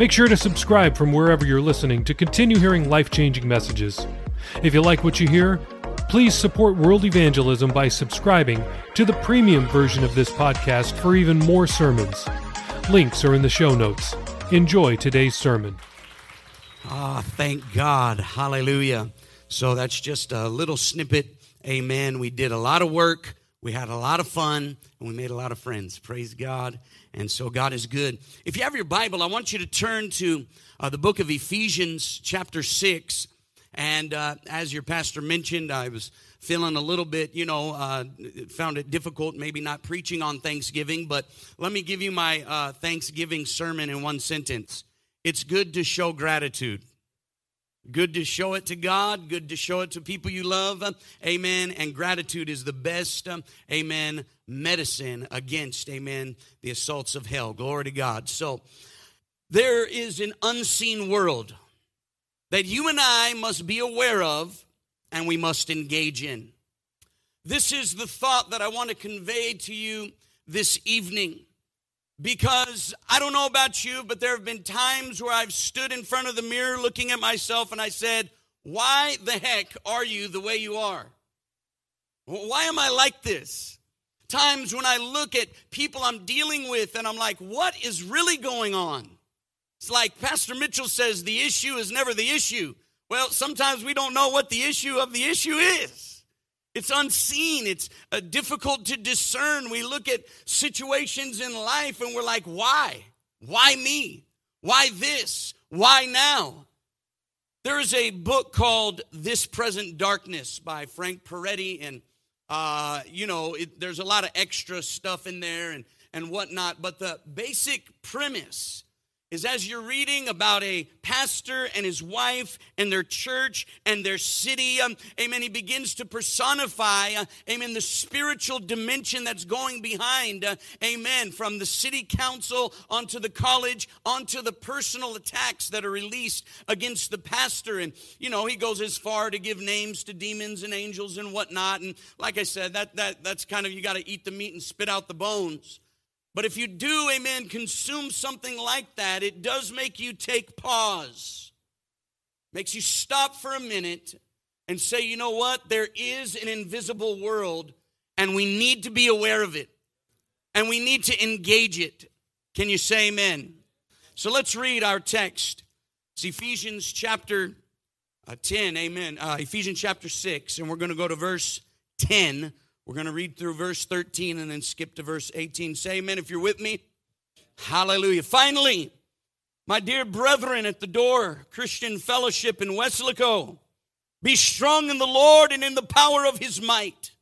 Make sure to subscribe from wherever you're listening to continue hearing life changing messages. If you like what you hear, please support world evangelism by subscribing to the premium version of this podcast for even more sermons. Links are in the show notes. Enjoy today's sermon. Ah, thank God. Hallelujah. So that's just a little snippet. Amen. We did a lot of work. We had a lot of fun and we made a lot of friends. Praise God. And so God is good. If you have your Bible, I want you to turn to uh, the book of Ephesians, chapter 6. And uh, as your pastor mentioned, I was feeling a little bit, you know, uh, found it difficult, maybe not preaching on Thanksgiving, but let me give you my uh, Thanksgiving sermon in one sentence. It's good to show gratitude. Good to show it to God, good to show it to people you love. Amen. And gratitude is the best, amen, medicine against, amen, the assaults of hell. Glory to God. So there is an unseen world that you and I must be aware of and we must engage in. This is the thought that I want to convey to you this evening because I don't know about you, but there have been times where I've stood in front of the mirror looking at myself and I said, Why the heck are you the way you are? Why am I like this? Times when I look at people I'm dealing with and I'm like, What is really going on? It's like Pastor Mitchell says, The issue is never the issue. Well, sometimes we don't know what the issue of the issue is. It's unseen. It's uh, difficult to discern. We look at situations in life and we're like, why? Why me? Why this? Why now? There is a book called This Present Darkness by Frank Peretti, and uh, you know, it, there's a lot of extra stuff in there and, and whatnot, but the basic premise is as you're reading about a pastor and his wife and their church and their city, um, amen, he begins to personify, uh, amen, the spiritual dimension that's going behind, uh, amen, from the city council onto the college, onto the personal attacks that are released against the pastor. And, you know, he goes as far to give names to demons and angels and whatnot. And like I said, that, that, that's kind of, you got to eat the meat and spit out the bones. But if you do, amen, consume something like that, it does make you take pause. Makes you stop for a minute and say, you know what? There is an invisible world and we need to be aware of it and we need to engage it. Can you say amen? So let's read our text. It's Ephesians chapter uh, 10, amen. Uh, Ephesians chapter 6, and we're going to go to verse 10 we're going to read through verse 13 and then skip to verse 18. Say amen if you're with me. Hallelujah. Finally, my dear brethren at the door, Christian Fellowship in Weslaco, be strong in the Lord and in the power of his might.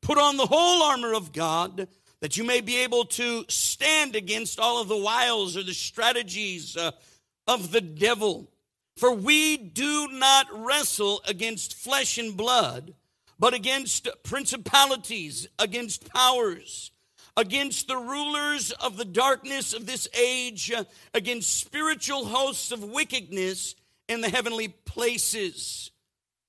Put on the whole armor of God that you may be able to stand against all of the wiles or the strategies uh, of the devil. For we do not wrestle against flesh and blood but against principalities, against powers, against the rulers of the darkness of this age, against spiritual hosts of wickedness in the heavenly places.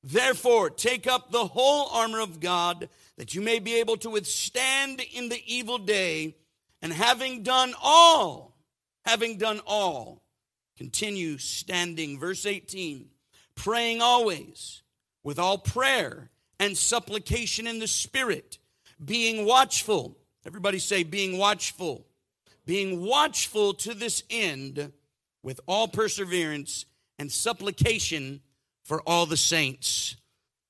Therefore, take up the whole armor of God that you may be able to withstand in the evil day, and having done all, having done all, continue standing. Verse 18, praying always with all prayer and supplication in the Spirit, being watchful. Everybody say, being watchful. Being watchful to this end with all perseverance and supplication for all the saints.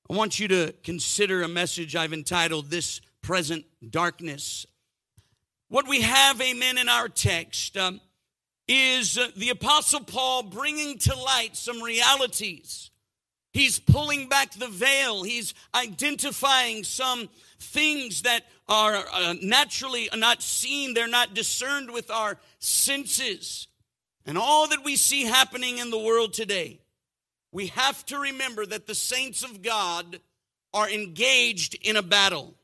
I want you to consider a message I've entitled This Present Darkness. What we have, amen, in our text um, is the Apostle Paul bringing to light some realities He's pulling back the veil. He's identifying some things that are uh, naturally not seen, they're not discerned with our senses. And all that we see happening in the world today, we have to remember that the saints of God are engaged in a battle.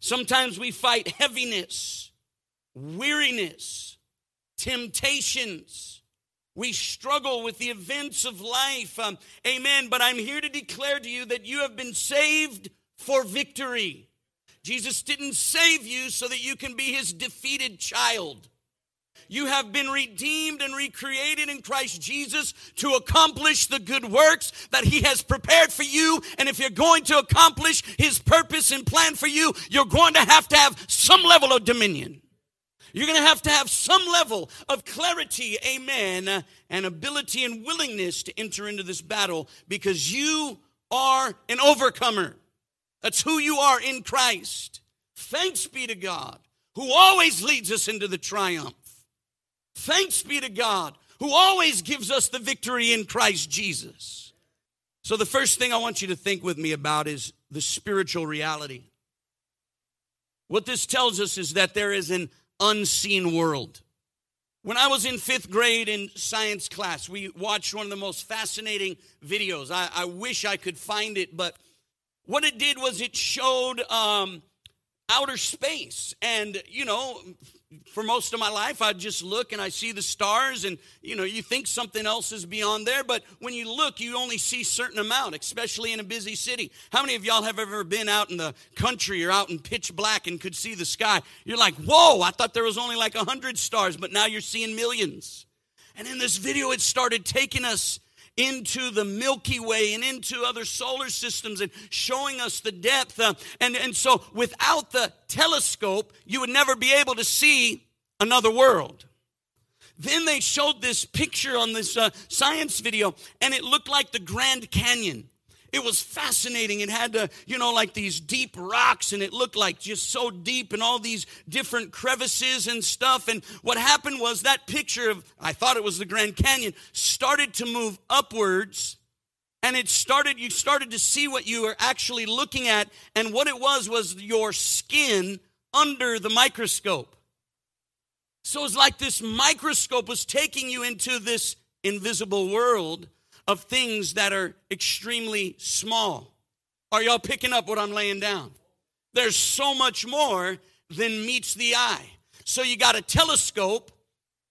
Sometimes we fight heaviness, weariness, temptations. We struggle with the events of life. Um, amen. But I'm here to declare to you that you have been saved for victory. Jesus didn't save you so that you can be his defeated child. You have been redeemed and recreated in Christ Jesus to accomplish the good works that He has prepared for you. And if you're going to accomplish His purpose and plan for you, you're going to have to have some level of dominion. You're going to have to have some level of clarity, amen, and ability and willingness to enter into this battle because you are an overcomer. That's who you are in Christ. Thanks be to God who always leads us into the triumph. Thanks be to God who always gives us the victory in Christ Jesus. So, the first thing I want you to think with me about is the spiritual reality. What this tells us is that there is an unseen world. When I was in fifth grade in science class, we watched one of the most fascinating videos. I, I wish I could find it, but what it did was it showed um, outer space. And, you know, for most of my life, I just look and I see the stars, and you know, you think something else is beyond there, but when you look, you only see certain amount, especially in a busy city. How many of y'all have ever been out in the country or out in pitch black and could see the sky? You're like, whoa, I thought there was only like a hundred stars, but now you're seeing millions. And in this video, it started taking us into the Milky Way and into other solar systems and showing us the depth. Uh, and, and so, without the telescope, you would never be able to see another world. Then they showed this picture on this uh, science video, and it looked like the Grand Canyon. It was fascinating. It had, uh, you know, like these deep rocks, and it looked like just so deep, and all these different crevices and stuff. And what happened was that picture of, I thought it was the Grand Canyon, started to move upwards. And it started, you started to see what you were actually looking at. And what it was was your skin under the microscope. So it's like this microscope was taking you into this invisible world of things that are extremely small. Are y'all picking up what I'm laying down? There's so much more than meets the eye. So you got a telescope,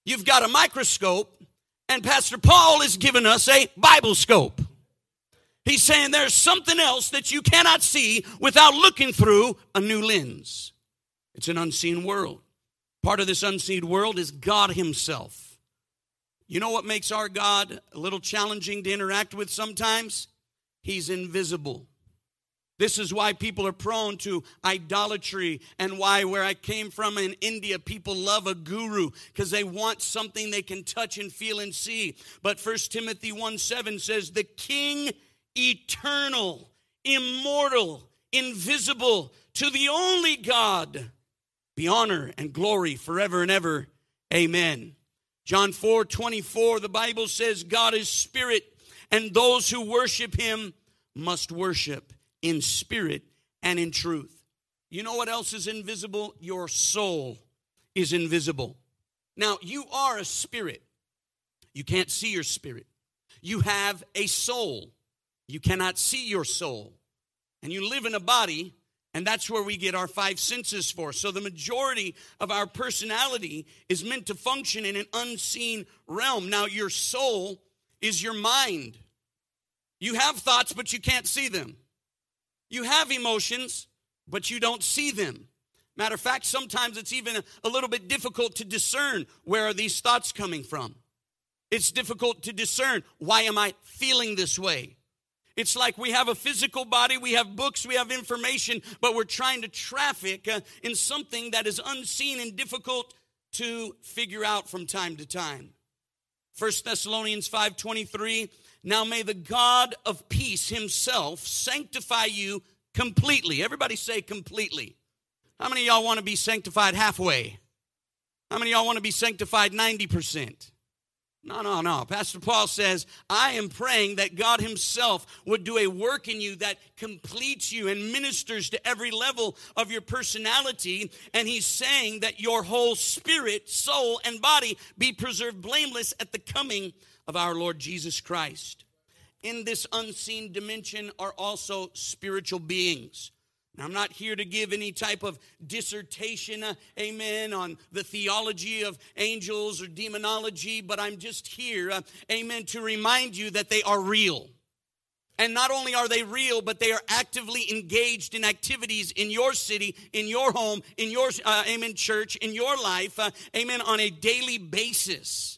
you've got a microscope, and Pastor Paul is giving us a Bible scope. He's saying there's something else that you cannot see without looking through a new lens. It's an unseen world. Part of this unseen world is God Himself. You know what makes our God a little challenging to interact with sometimes? He's invisible. This is why people are prone to idolatry and why, where I came from in India, people love a guru because they want something they can touch and feel and see. But First Timothy 1 7 says, The King eternal, immortal, invisible, to the only God be honor and glory forever and ever. Amen. John 4 24, the Bible says, God is spirit, and those who worship him must worship in spirit and in truth. You know what else is invisible? Your soul is invisible. Now, you are a spirit. You can't see your spirit. You have a soul. You cannot see your soul. And you live in a body and that's where we get our five senses for. So the majority of our personality is meant to function in an unseen realm. Now, your soul is your mind. You have thoughts, but you can't see them. You have emotions, but you don't see them. Matter of fact, sometimes it's even a, little bit difficult to discern where are these thoughts coming from. It's difficult to discern why am I feeling this way? It's like we have a physical body, we have books, we have information, but we're trying to traffic uh, in something that is unseen and difficult to figure out from time to time. 1 Thessalonians 5:23 Now may the God of peace himself sanctify you completely. Everybody say completely. How many y'all want to be sanctified halfway? How many y'all want to be sanctified 90%? No, no, no. Pastor Paul says, I am praying that God Himself would do a work in you that completes you and ministers to every level of your personality. And He's saying that your whole spirit, soul, and body be preserved blameless at the coming of our Lord Jesus Christ. in this unseen dimension are also spiritual beings. I'm not here to give any type of dissertation, uh, amen, on the theology of angels or demonology, but I'm just here, uh, amen, to remind you that they are real. And not only are they real, but they are actively engaged in activities in your city, in your home, in your, uh, amen, church, in your life, uh, amen, on a daily basis.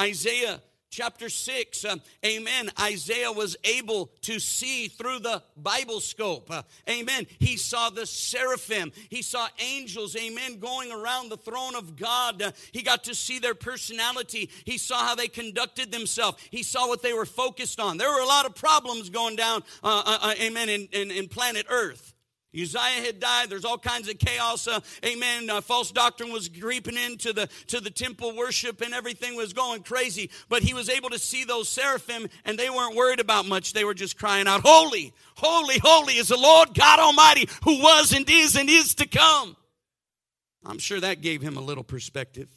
Isaiah chapter 6, uh, amen. Isaiah was able to see through the Bible scope, uh, amen. He saw the seraphim, he saw angels, amen, going around the throne of God. Uh, he got to see their personality, he saw how they conducted themselves, he saw what they were focused on. There were a lot of problems going down, uh, uh, uh, amen, in, in, in planet Earth. Uzziah had died. There's all kinds of chaos. Uh, amen. Uh, false doctrine was creeping into the to the temple worship, and everything was going crazy. But he was able to see those seraphim, and they weren't worried about much. They were just crying out, "Holy, holy, holy is the Lord God Almighty, who was and is and is to come." I'm sure that gave him a little perspective.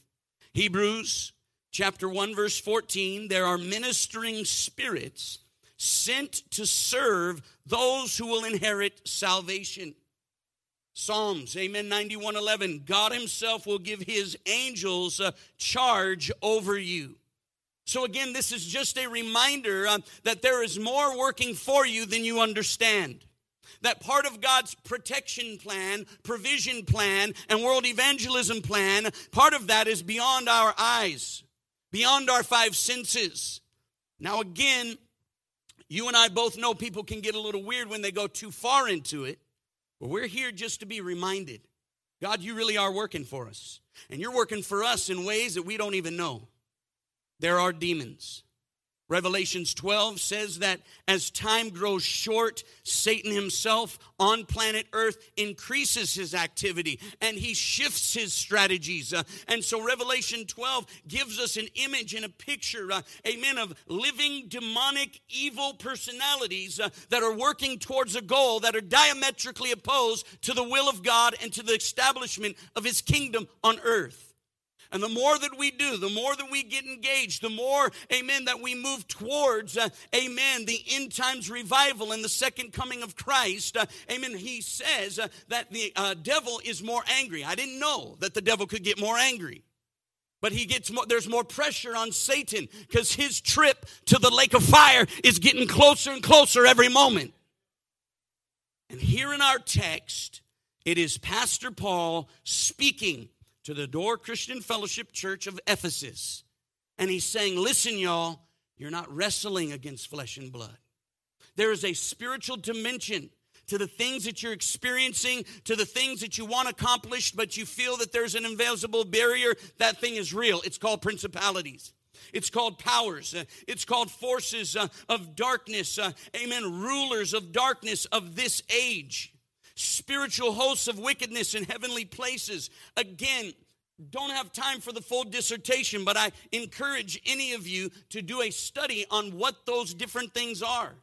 Hebrews chapter 1 verse 14, there are ministering spirits sent to serve those who will inherit salvation. Psalms, Amen 9111. God Himself will give His angels a charge over you. So, again, this is just a reminder uh, that there is more working for you than you understand. That part of God's protection plan, provision plan, and world evangelism plan, part of that is beyond our eyes, beyond our five senses. Now, again, you and I both know people can get a little weird when they go too far into it. But we're here just to be reminded God, you really are working for us. And you're working for us in ways that we don't even know. There are demons. Revelations 12 says that as time grows short, Satan himself on planet Earth increases his activity and he shifts his strategies. Uh, and so Revelation 12 gives us an image and a picture, uh, amen, of living demonic evil personalities uh, that are working towards a goal that are diametrically opposed to the will of God and to the establishment of his kingdom on earth. And the more that we do, the more that we get engaged, the more, amen, that we move towards, uh, amen, the end times revival and the second coming of Christ, uh, amen. He says uh, that the uh, devil is more angry. I didn't know that the devil could get more angry. But he gets more, there's more pressure on Satan because his trip to the lake of fire is getting closer and closer every moment. And here in our text, it is Pastor Paul speaking to the Door Christian Fellowship Church of Ephesus. And he's saying, Listen, y'all, you're not wrestling against flesh and blood. There is a spiritual dimension to the things that you're experiencing, to the things that you want accomplished, but you feel that there's an invisible barrier. That thing is real. It's called principalities. It's called powers. Uh, it's called forces uh, of darkness. Uh, amen. Rulers of darkness of this age spiritual hosts of wickedness in heavenly places. Again, don't have time for the full dissertation, but I encourage any of you to do a study on what those different things are.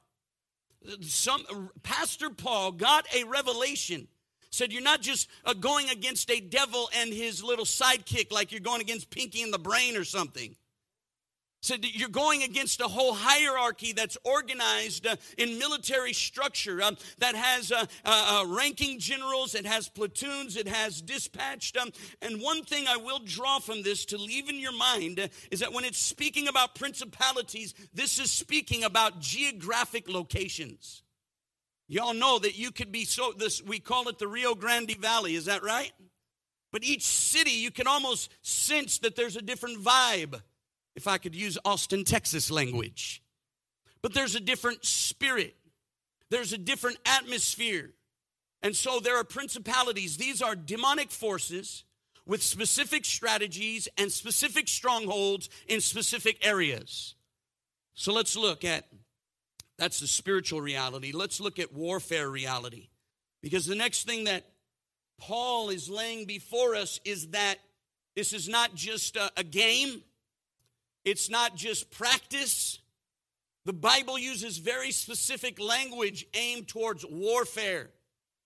Some Pastor Paul got a revelation. Said you're not just uh, going against a devil and his little sidekick like you're going against Pinky in the brain or something. So you're going against a whole hierarchy that's organized uh, in military structure um, that has uh, uh, ranking generals, it has platoons, it has dispatched. Um, and one thing I will draw from this to leave in your mind is that when it's speaking about principalities, this is speaking about geographic locations. Y'all know that you could be so this we call it the Rio Grande Valley, is that right? But each city you can almost sense that there's a different vibe if I could use Austin, Texas language. But there's a different spirit, there's a different atmosphere. And so there are principalities. These are demonic forces with specific strategies and specific strongholds in specific areas. So let's look at that's the spiritual reality. Let's look at warfare reality. Because the next thing that Paul is laying before us is that this is not just a, a game, it's not just practice. The Bible uses very specific language aimed towards warfare.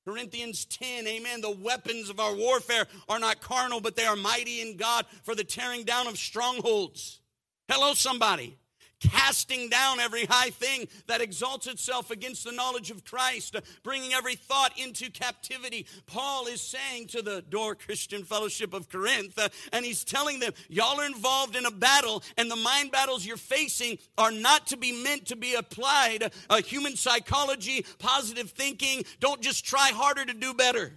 Corinthians 10, amen. The weapons of our warfare are not carnal, but they are mighty in God for the tearing down of strongholds. Hello, somebody. Casting down every high thing that exalts itself against the knowledge of Christ, bringing every thought into captivity. Paul is saying to the Door Christian Fellowship of Corinth, uh, and he's telling them, Y'all are involved in a battle, and the mind battles you're facing are not to be meant to be applied. Uh, human psychology, positive thinking, don't just try harder to do better.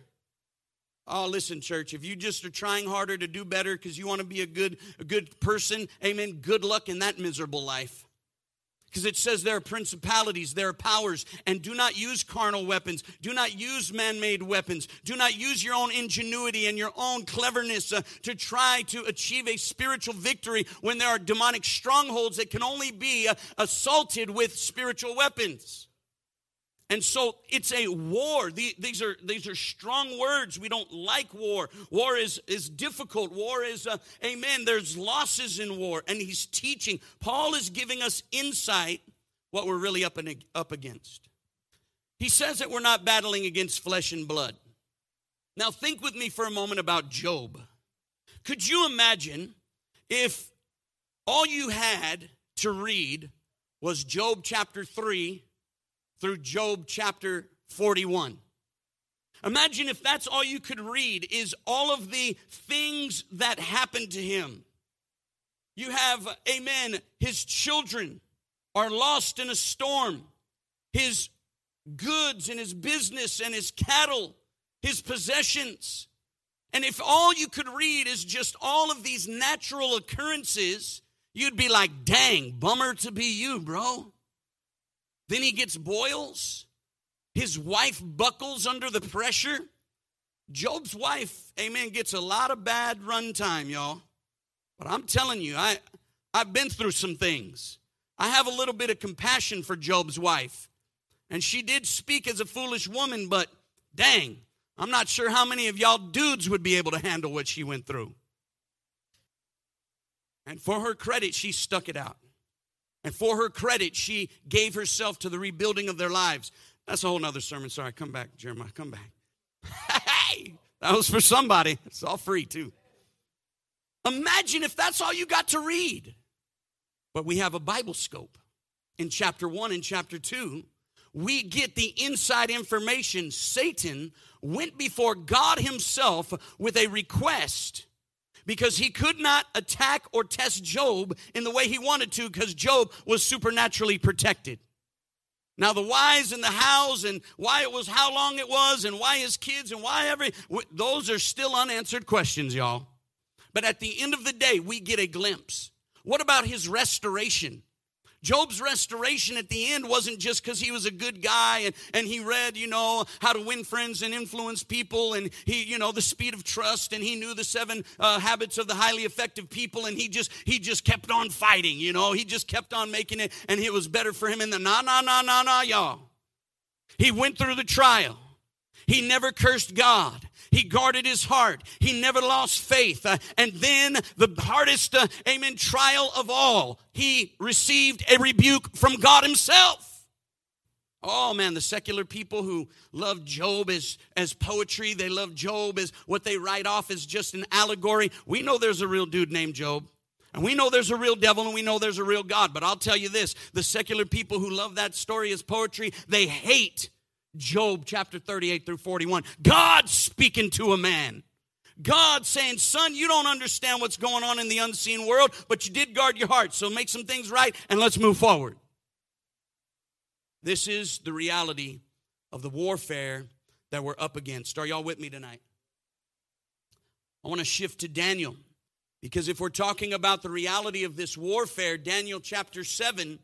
Oh, listen, church, if you just are trying harder to do better because you want to be a good, a good person, amen, good luck in that miserable life. Because it says there are principalities, there are powers, and do not use carnal weapons. Do not use man made weapons. Do not use your own ingenuity and your own cleverness uh, to try to achieve a spiritual victory when there are demonic strongholds that can only be uh, assaulted with spiritual weapons. And so it's a war. These are, these are strong words. We don't like war. War is, is difficult. War is, uh, amen, there's losses in war. And he's teaching. Paul is giving us insight what we're really up, and, up against. He says that we're not battling against flesh and blood. Now, think with me for a moment about Job. Could you imagine if all you had to read was Job chapter 3 through Job chapter 41. Imagine if that's all you could read is all of the things that happened to him. You have, amen, his children are lost in a storm. His goods and his business and his cattle, his possessions. And if all you could read is just all of these natural occurrences, you'd be like, dang, bummer to be you, bro. Then he gets boils. His wife buckles under the pressure. Job's wife, amen, gets a lot of bad runtime, y'all. But I'm telling you, I, I've been through some things. I have a little bit of compassion for Job's wife. And she did speak as a foolish woman, but dang, I'm not sure how many of y'all dudes would be able to handle what she went through. And for her credit, she stuck it out. And for her credit, she gave herself to the rebuilding of their lives. That's a whole nother sermon. Sorry, come back, Jeremiah, come back. Hey, that was for somebody. It's all free, too. Imagine if that's all you got to read. But we have a Bible scope. In chapter 1 and chapter 2, we get the inside information. Satan went before God Himself with a request because he could not attack or test Job in the way he wanted to because Job was supernaturally protected. Now, the whys and the hows and why it was how long it was and why his kids and why every, those are still unanswered questions, y'all. But at the end of the day, we get a glimpse. What about his restoration? Job's restoration at the end wasn't just because he was a good guy and, and he read, you know, how to win friends and influence people and he, you know, the speed of trust and he knew the seven uh, habits of the highly effective people and he just, he just kept on fighting, you know, he just kept on making it and it was better for him in the na, na, na, na, na, y'all. He went through the trial. He never cursed God. He guarded his heart. He never lost faith. Uh, and then the hardest, uh, amen, trial of all, he received a rebuke from God himself. Oh man, the secular people who love Job as, as poetry, they love Job as what they write off as just an allegory. We know there's a real dude named Job. And we know there's a real devil and we know there's a real God. But I'll tell you this the secular people who love that story as poetry, they hate Job chapter 38 through 41. God speaking to a man. God saying, Son, you don't understand what's going on in the unseen world, but you did guard your heart. So make some things right and let's move forward. This is the reality of the warfare that we're up against. Are y'all with me tonight? I want to shift to Daniel because if we're talking about the reality of this warfare, Daniel chapter 7,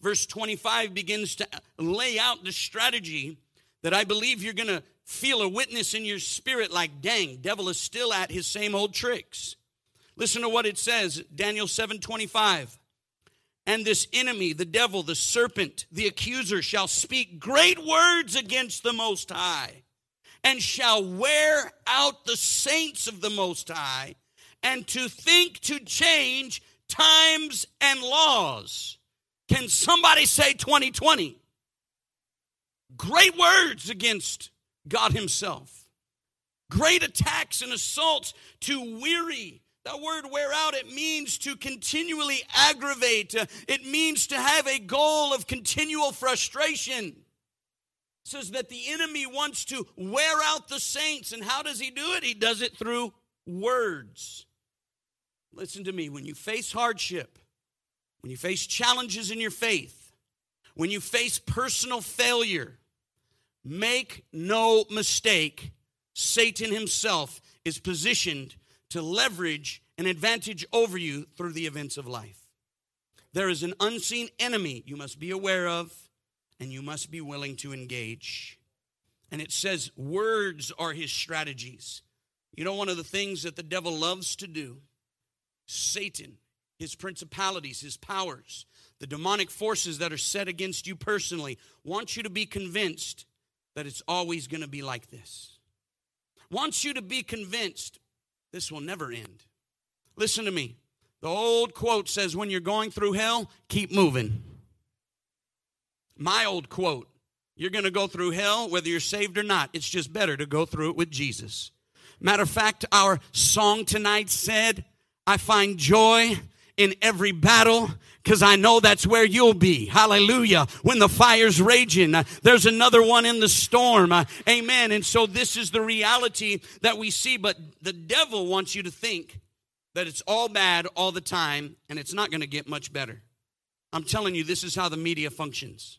verse 25 begins to lay out the strategy that I believe you're going to feel a witness in your spirit like, dang, devil is still at his same old tricks. Listen to what it says, Daniel 7:25. And this enemy, the devil, the serpent, the accuser shall speak great words against the most high and shall wear out the saints of the most high and to think to change times and laws. Can somebody say 2020? Great words against God Himself, great attacks and assaults to weary That word wear out, it means to continually aggravate. Uh, it means to have a goal of continual frustration. It says that the enemy wants to wear out the saints. And how does he do it? He does it through words. Listen to me. When you face hardship, when you face challenges in your faith, when you face personal failure, make no mistake, Satan himself is positioned to leverage an advantage over you through the events of life. There is an unseen enemy you must be aware of and you must be willing to engage. And it says words are his strategies. You know, one of the things that the devil loves to do, Satan, his principalities, his powers, the demonic forces that are set against you personally, want you to be convinced that it's always going to be like this. Wants you to be convinced this will never end. Listen to me. The old quote says, when you're going through hell, keep moving. My old quote, you're going to go through hell whether you're saved or not. It's just better to go through it with Jesus. Matter of fact, our song tonight said, I find joy in every battle because I know that's where you'll be. Hallelujah. When the fire's raging, uh, there's another one in the storm. Uh, amen. And so this is the reality that we see, but the devil wants you to think that it's all bad all the time and it's not going to get much better. I'm telling you, this is how the media functions.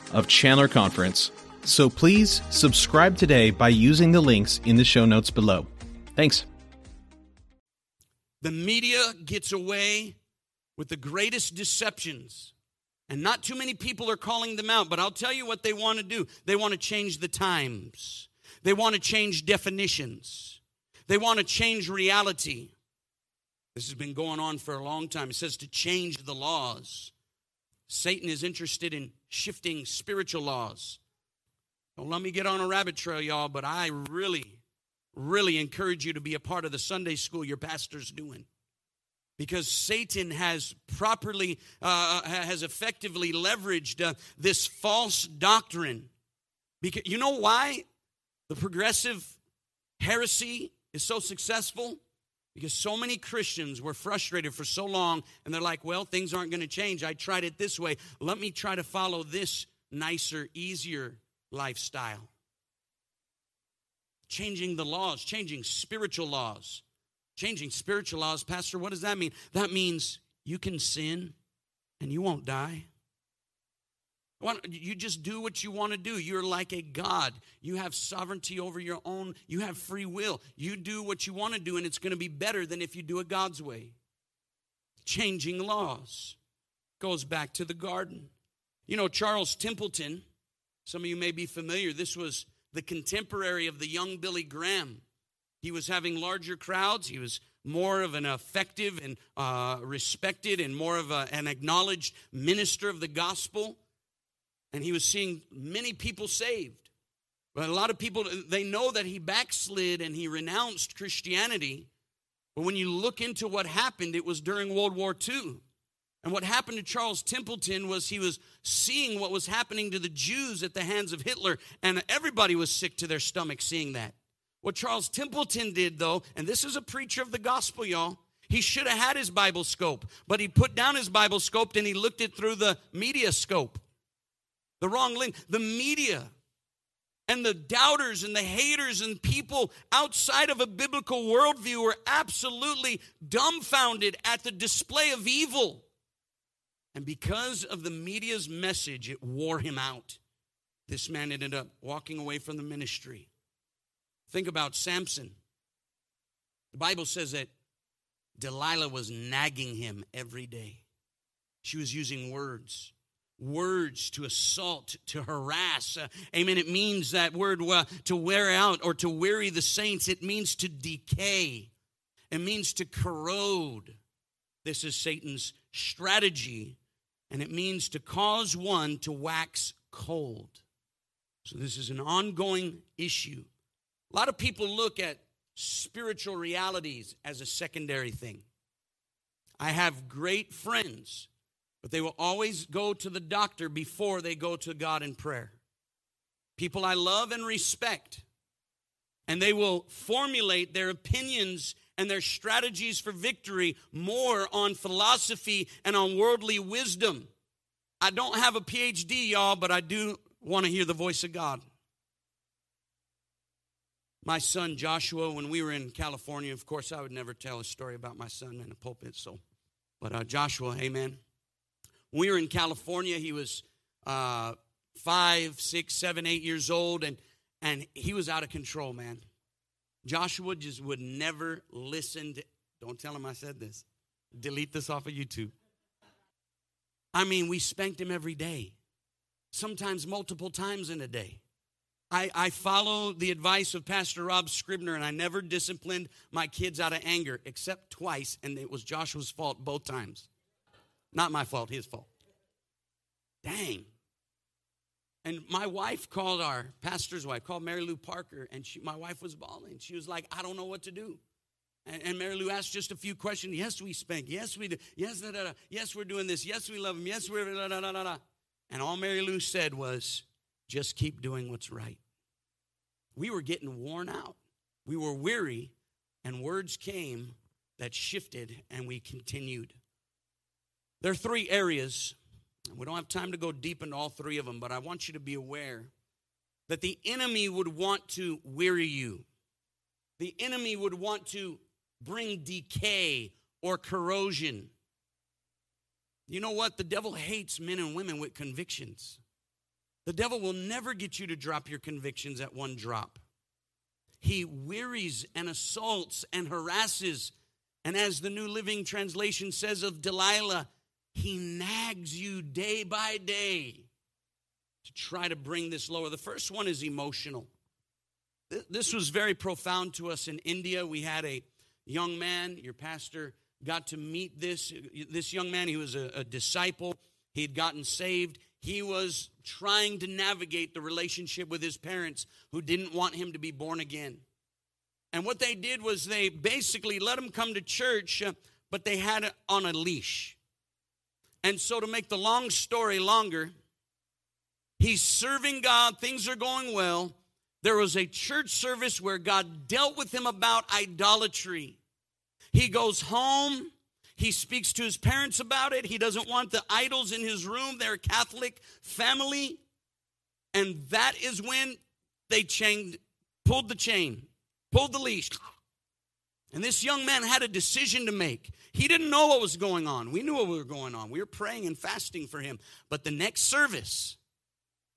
of Chandler Conference. So please subscribe today by using the links in the show notes below. Thanks. The media gets away with the greatest deceptions. And not too many people are calling them out, but I'll tell you what they want to do. They want to change the times, they want to change definitions, they want to change reality. This has been going on for a long time. It says to change the laws. Satan is interested in shifting spiritual laws. Don't let me get on a rabbit trail, y'all, but I really, really encourage you to be a part of the Sunday school your pastor's doing. Because Satan has properly, uh, has effectively leveraged uh, this false doctrine. Because you know why the progressive heresy is so successful? Because so many Christians were frustrated for so long, and they're like, well, things aren't going to change. I tried it this way. Let me try to follow this nicer, easier lifestyle. Changing the laws, changing spiritual laws. Changing spiritual laws, Pastor, what does that mean? That means you can sin and you won't die. You just do what you want to do. You're like a God. You have sovereignty over your own, you have free will. You do what you want to do, and it's going to be better than if you do it God's way. Changing laws goes back to the garden. You know, Charles Templeton, some of you may be familiar, this was the contemporary of the young Billy Graham. He was having larger crowds, he was more of an effective and uh, respected and more of a, an acknowledged minister of the gospel and he was seeing many people saved. But a lot of people, they know that he backslid and he renounced Christianity. But when you look into what happened, it was during World War II. And what happened to Charles Templeton was he was seeing what was happening to the Jews at the hands of Hitler, and everybody was sick to their stomach seeing that. What Charles Templeton did, though, and this is a preacher of the gospel, y'all, he should have had his Bible scope, but he put down his Bible scope and he looked it through the media scope. The wrong link. The media and the doubters and the haters and people outside of a biblical worldview were absolutely dumbfounded at the display of evil. And because of the media's message, it wore him out. This man ended up walking away from the ministry. Think about Samson. The Bible says that Delilah was nagging him every day. She was using words words to assault, to harass. Uh, amen. It means that word uh, to wear out or to weary the saints. It means to decay, it means to corrode. This is Satan's strategy and it means to cause one to wax cold. So, this is an ongoing issue. A lot of people look at spiritual realities as a secondary thing. I have great friends, but they will always go to the doctor before they go to God in prayer. People I love and respect, and they will formulate their opinions and their strategies for victory more on philosophy and on worldly wisdom. I don't have a PhD, y'all, but I do want to hear the voice of God. My son Joshua, when we were in California, of course, I would never tell a story about my son in the pulpit. So, but uh, Joshua, amen. We were in California, he was uh, five, six, seven, eight years old, and and he was out of control, man. Joshua just would never listen to, don't tell him I said this. Delete this off of YouTube. I mean, we spanked him every day, sometimes multiple times in a day. I, I follow the advice of Pastor Rob Scribner, and I never disciplined my kids out of anger except twice, and it was Joshua's fault both times. Not my fault, his fault. Dang. And my wife called our pastor's wife, called Mary Lou Parker, and she, my wife was bawling. She was like, I don't know what to do. And, and Mary Lou asked just a few questions. Yes, we spank. Yes, we do. Yes, da, da, da. Yes, we're doing this. Yes, we love him. Yes, we're da, da, da, da, da. And all Mary Lou said was, just keep doing what's right. We were getting worn out. We were weary, and words came that shifted, and we continued. There are three areas we don't have time to go deep into all three of them, but I want you to be aware that the enemy would want to weary you. The enemy would want to bring decay or corrosion. You know what? The devil hates men and women with convictions. The devil will never get you to drop your convictions at one drop. He wearies and assaults and harasses. And as the New Living Translation says of Delilah, he nags you day by day to try to bring this lower. The first one is emotional. This was very profound to us in India. We had a young man, your pastor got to meet this this young man. He was a, a disciple. He had gotten saved. He was trying to navigate the relationship with his parents who didn't want him to be born again. And what they did was they basically let him come to church, uh, but they had it on a leash. And so, to make the long story longer, he's serving God, things are going well. There was a church service where God dealt with him about idolatry. He goes home, he speaks to his parents about it. He doesn't want the idols in his room. They're a Catholic family. And that is when they chained, pulled the chain, pulled the leash. And this young man had a decision to make. He didn't know what was going on. We knew what was going on. We were praying and fasting for him. But the next service,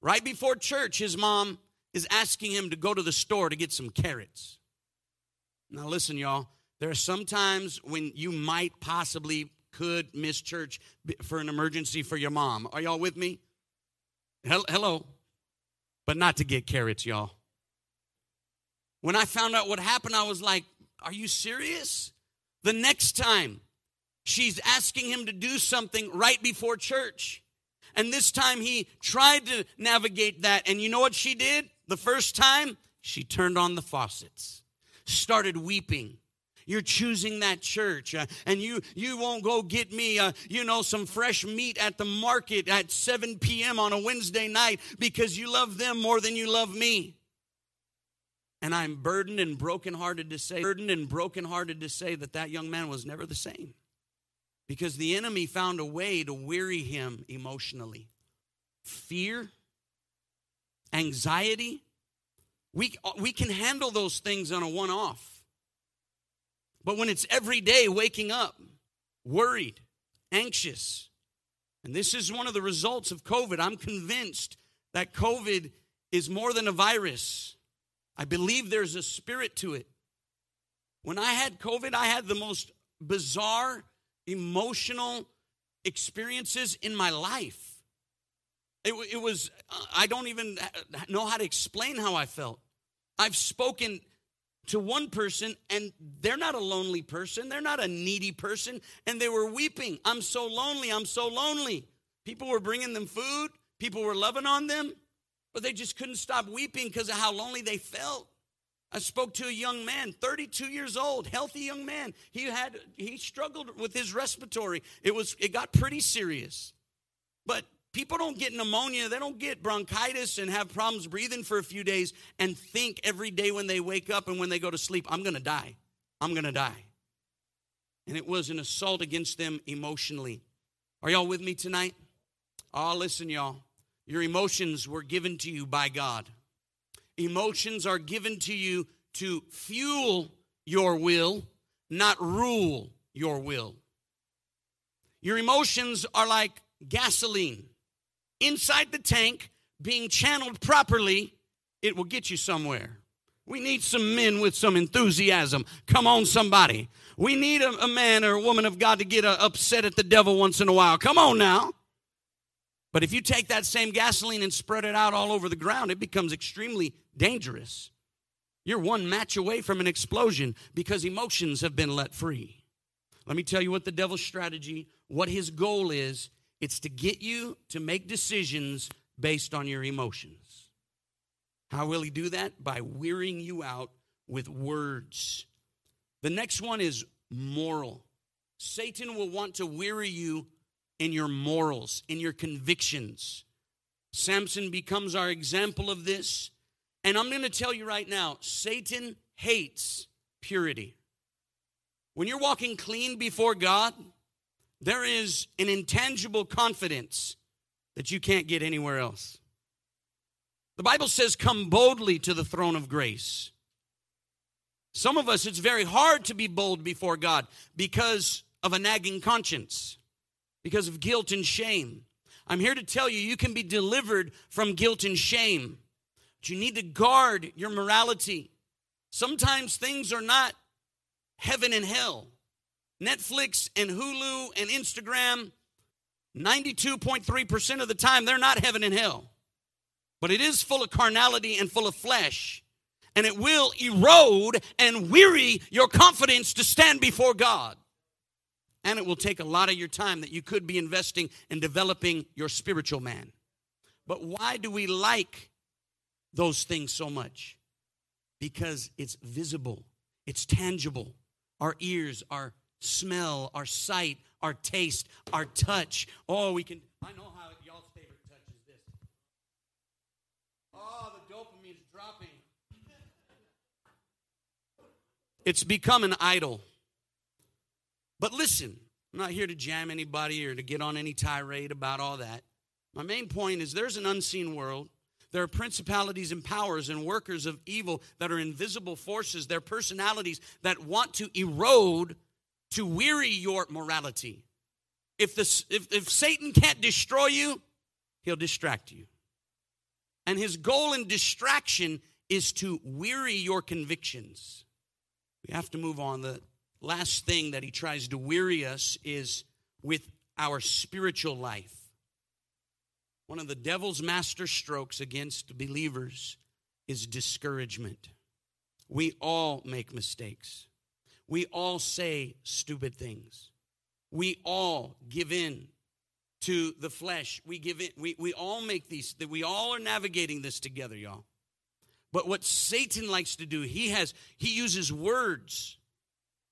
right before church, his mom is asking him to go to the store to get some carrots. Now, listen, y'all, there are some times when you might possibly could miss church for an emergency for your mom. Are y'all with me? Hello. But not to get carrots, y'all. When I found out what happened, I was like, Are you serious? The next time she's asking him to do something right before church. And this time he tried to navigate that. And you know what she did? The first time, she turned on the faucets, started weeping. You're choosing that church, uh, and you you won't go get me, uh, you know, some fresh meat at the market at 7 p.m. on a Wednesday night because you love them more than you love me. And I'm burdened and brokenhearted to say, burdened and brokenhearted to say that that young man was never the same, because the enemy found a way to weary him emotionally. Fear, anxiety, we we can handle those things on a one-off. But when it's every day waking up worried, anxious, and this is one of the results of COVID, I'm convinced that COVID is more than a virus. I believe there's a spirit to it. When I had COVID, I had the most bizarre emotional experiences in my life. It, it was, uh, I don't even know how to explain how I felt. I've spoken to one person and they're not a lonely person, they're not a needy person, and they were weeping. I'm so lonely, I'm so lonely. People were bringing them food, people were loving on them, but they just couldn't stop weeping because of how lonely they felt. I spoke to a young man, 32 years old, healthy young man. He had he struggled with his respiratory. It was it got pretty serious. But People don't get pneumonia, they don't get bronchitis and have problems breathing for a few days and think every day when they wake up and when they go to sleep, I'm gonna die. I'm gonna die. And it was an assault against them emotionally. Are y'all with me tonight? Oh, listen, y'all. Your emotions were given to you by God. Emotions are given to you to fuel your will, not rule your will. Your emotions are like gasoline inside the tank, being channeled properly, it will get you somewhere. We need some men with some enthusiasm. Come on, somebody. We need a, a man or a woman of God to get uh, upset at the devil once in a while. Come on now. But if you take that same gasoline and spread it out all over the ground, it becomes extremely dangerous. You're one match away from an explosion because emotions have been let free. Let me tell you what the devil's strategy, what his goal is, it's to get you to make decisions based on your emotions. How will he do that? By wearing you out with words. The next one is moral. Satan will want to weary you in your morals, in your convictions. Samson becomes our example of this. And I'm going to tell you right now Satan hates purity. When you're walking clean before God, there is an intangible confidence that you can't get anywhere else. The Bible says, Come boldly to the throne of grace. Some of us, it's very hard to be bold before God because of a nagging conscience, because of guilt and shame. I'm here to tell you, you can be delivered from guilt and shame, but you need to guard your morality. Sometimes things are not heaven and hell. Netflix and Hulu and Instagram, 92.3% of the time, they're not heaven and hell. But it is full of carnality and full of flesh. And it will erode and weary your confidence to stand before God. And it will take a lot of your time that you could be investing in developing your spiritual man. But why do we like those things so much? Because it's visible, it's tangible. Our ears our smell, our sight, our taste, our touch. Oh, we can. I know how y'all's favorite touch is this. Oh, the dopamine's dropping. It's become an idol. But listen, I'm not here to jam anybody or to get on any tirade about all that. My main point is there's an unseen world. There are principalities and powers and workers of evil that are invisible forces. They're personalities that want to erode to weary your morality. If, the, if, if Satan can't destroy you, he'll distract you. And his goal in distraction is to weary your convictions. We have to move on. The last thing that he tries to weary us is with our spiritual life. One of the devil's master strokes against believers is discouragement. We all make mistakes. We all say stupid things. We all give in to the flesh. We give in. We, we all make these, we all are navigating this together, y'all. But what Satan likes to do, he has, he uses words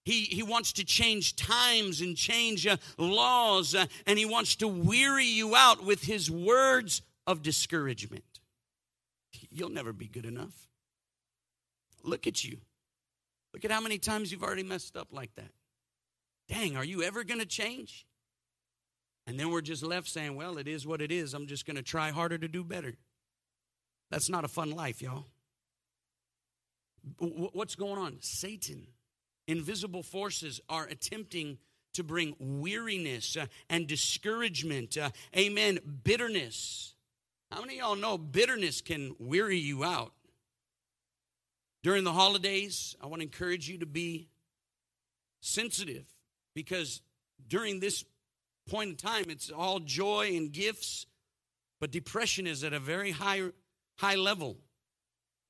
He, he wants to change times and change uh, laws, uh, and he wants to weary you out with his words of discouragement. You'll never be good enough. Look at you. Look at how many times you've already messed up like that. Dang, are you ever going to change? And then we're just left saying, well, it is what it is. I'm just going to try harder to do better. That's not a fun life, y'all. What's going on? Satan, invisible forces are attempting to bring weariness uh, and discouragement. Uh, amen. Bitterness. How many y'all know bitterness can weary you out? During the holidays, I want to encourage you to be sensitive because during this point in time, it's all joy and gifts, but depression is at a very high, high level.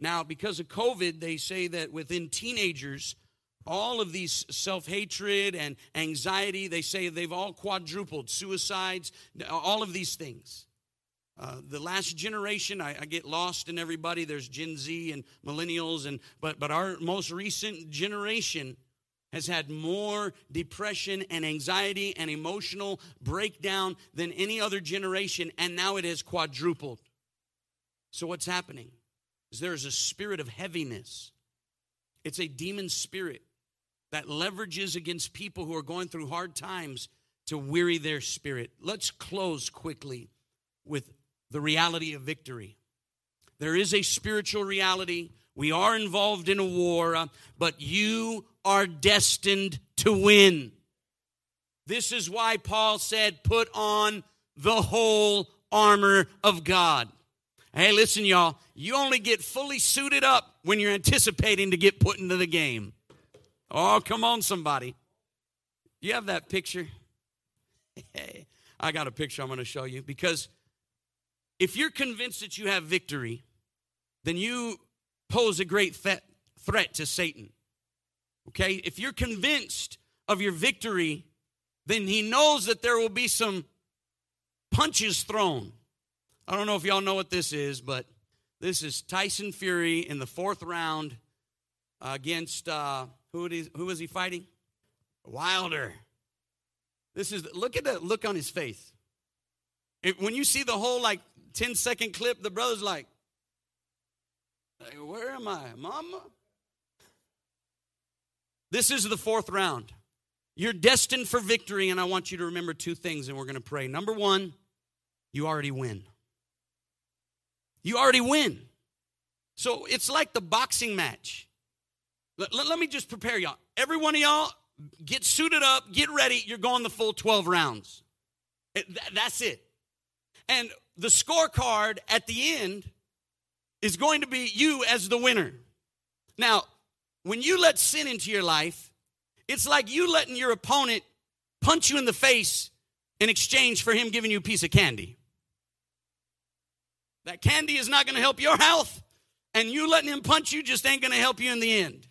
Now, because of COVID, they say that within teenagers, all of these self hatred and anxiety, they say they've all quadrupled, suicides, all of these things. Uh, the last generation, I, I, get lost in everybody. There's Gen Z and millennials, and but but our most recent generation has had more depression and anxiety and emotional breakdown than any other generation, and now it has quadrupled. So what's happening? Is there is a spirit of heaviness. It's a demon spirit that leverages against people who are going through hard times to weary their spirit. Let's close quickly with the reality of victory. There is a spiritual reality. We are involved in a war, uh, but you are destined to win. This is why Paul said, Put on the whole armor of God. Hey, listen, y'all, you only get fully suited up when you're anticipating to get put into the game. Oh, come on, somebody. You have that picture? Hey, I got a picture I'm going to show you because if you're convinced that you have victory, then you pose a great threat to Satan. Okay? If you're convinced of your victory, then he knows that there will be some punches thrown. I don't know if y'all know what this is, but this is Tyson Fury in the fourth round against uh, who, who was he fighting? Wilder. This is look at the look on his face. If, when you see the whole like 10 second clip, the brother's like, hey, Where am I, mama? This is the fourth round. You're destined for victory, and I want you to remember two things, and we're going to pray. Number one, you already win. You already win. So it's like the boxing match. Let, let, let me just prepare y'all. Every one of y'all, get suited up, get ready. You're going the full 12 rounds. It, that's it. And the scorecard at the end is going to be you as the winner. Now, when you let sin into your life, it's like you letting your opponent punch you in the face in exchange for him giving you a piece of candy. That candy is not going to help your health, and you letting him punch you just ain't going to help you in the end.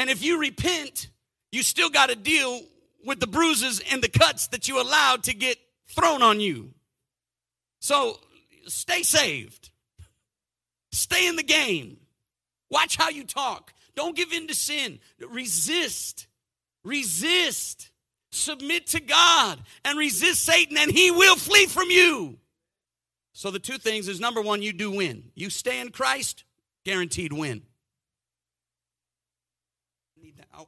And if you repent, you still got to deal with the bruises and the cuts that you allowed to get thrown on you. So stay saved. Stay in the game. Watch how you talk. Don't give in to sin. Resist. Resist. Submit to God and resist Satan, and he will flee from you. So, the two things is number one, you do win. You stay in Christ, guaranteed win.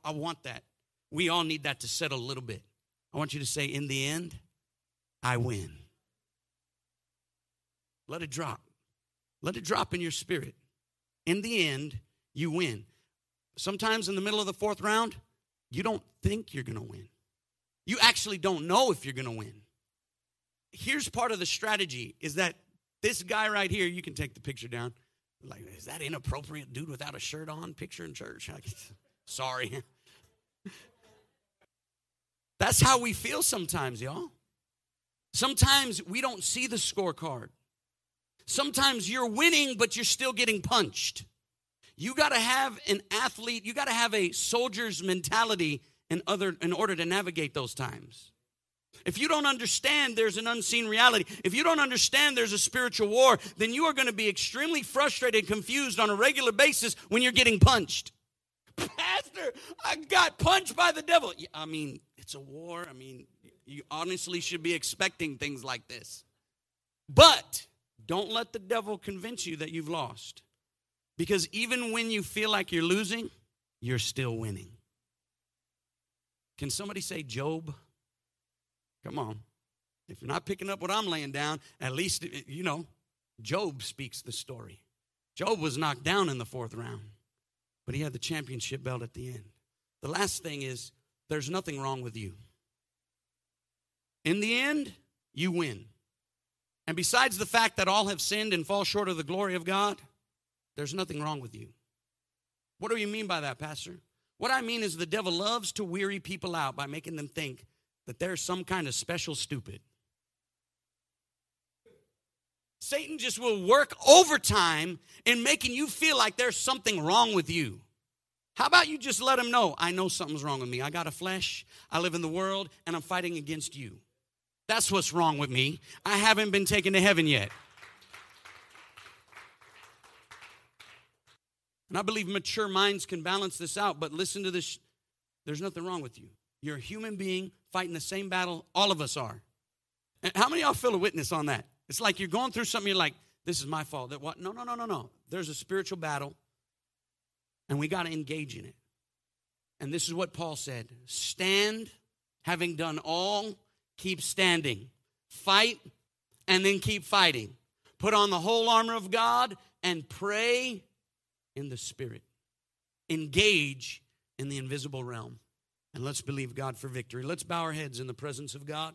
I, I want that. We all need that to settle a little bit. I want you to say, in the end, I win. Let it drop. Let it drop in your spirit. In the end, you win. Sometimes in the middle of the fourth round, you don't think you're going to win. You actually don't know if you're going to win. Here's part of the strategy is that this guy right here, you can take the picture down. Like, is that inappropriate dude without a shirt on picture in church? Sorry. That's how we feel sometimes, y'all. Sometimes we don't see the scorecard. Sometimes you're winning, but you're still getting punched. You got to have an athlete, you got to have a soldier's mentality in, other, in order to navigate those times. If you don't understand there's an unseen reality, if you don't understand there's a spiritual war, then you are going to be extremely frustrated and confused on a regular basis when you're getting punched. Pastor, I got punched by the devil. I mean, it's a war. I mean, you honestly should be expecting things like this. But don't let the devil convince you that you've lost. Because even when you feel like you're losing, you're still winning. Can somebody say Job? Come on. If you're not picking up what I'm laying down, at least, you know, Job speaks the story. Job was knocked down in the fourth round, but he had the championship belt at the end. The last thing is there's nothing wrong with you. In the end, you win. And besides the fact that all have sinned and fall short of the glory of God, there's nothing wrong with you. What do you mean by that, Pastor? What I mean is the devil loves to weary people out by making them think that they're some kind of special stupid. Satan just will work overtime in making you feel like there's something wrong with you. How about you just let him know, I know something's wrong with me. I got a flesh, I live in the world, and I'm fighting against you. That's what's wrong with me. I haven't been taken to heaven yet. And I believe mature minds can balance this out, but listen to this. There's nothing wrong with you. You're a human being fighting the same battle all of us are. And how many of y'all feel a witness on that? It's like you're going through something, you're like, this is my fault. That what? No, no, no, no, no. There's a spiritual battle, and we got to engage in it. And this is what Paul said stand, having done all, keep standing. Fight, and then keep fighting. Put on the whole armor of God and pray in the Spirit. Engage in the invisible realm. And let's believe God for victory. Let's bow our heads in the presence of God.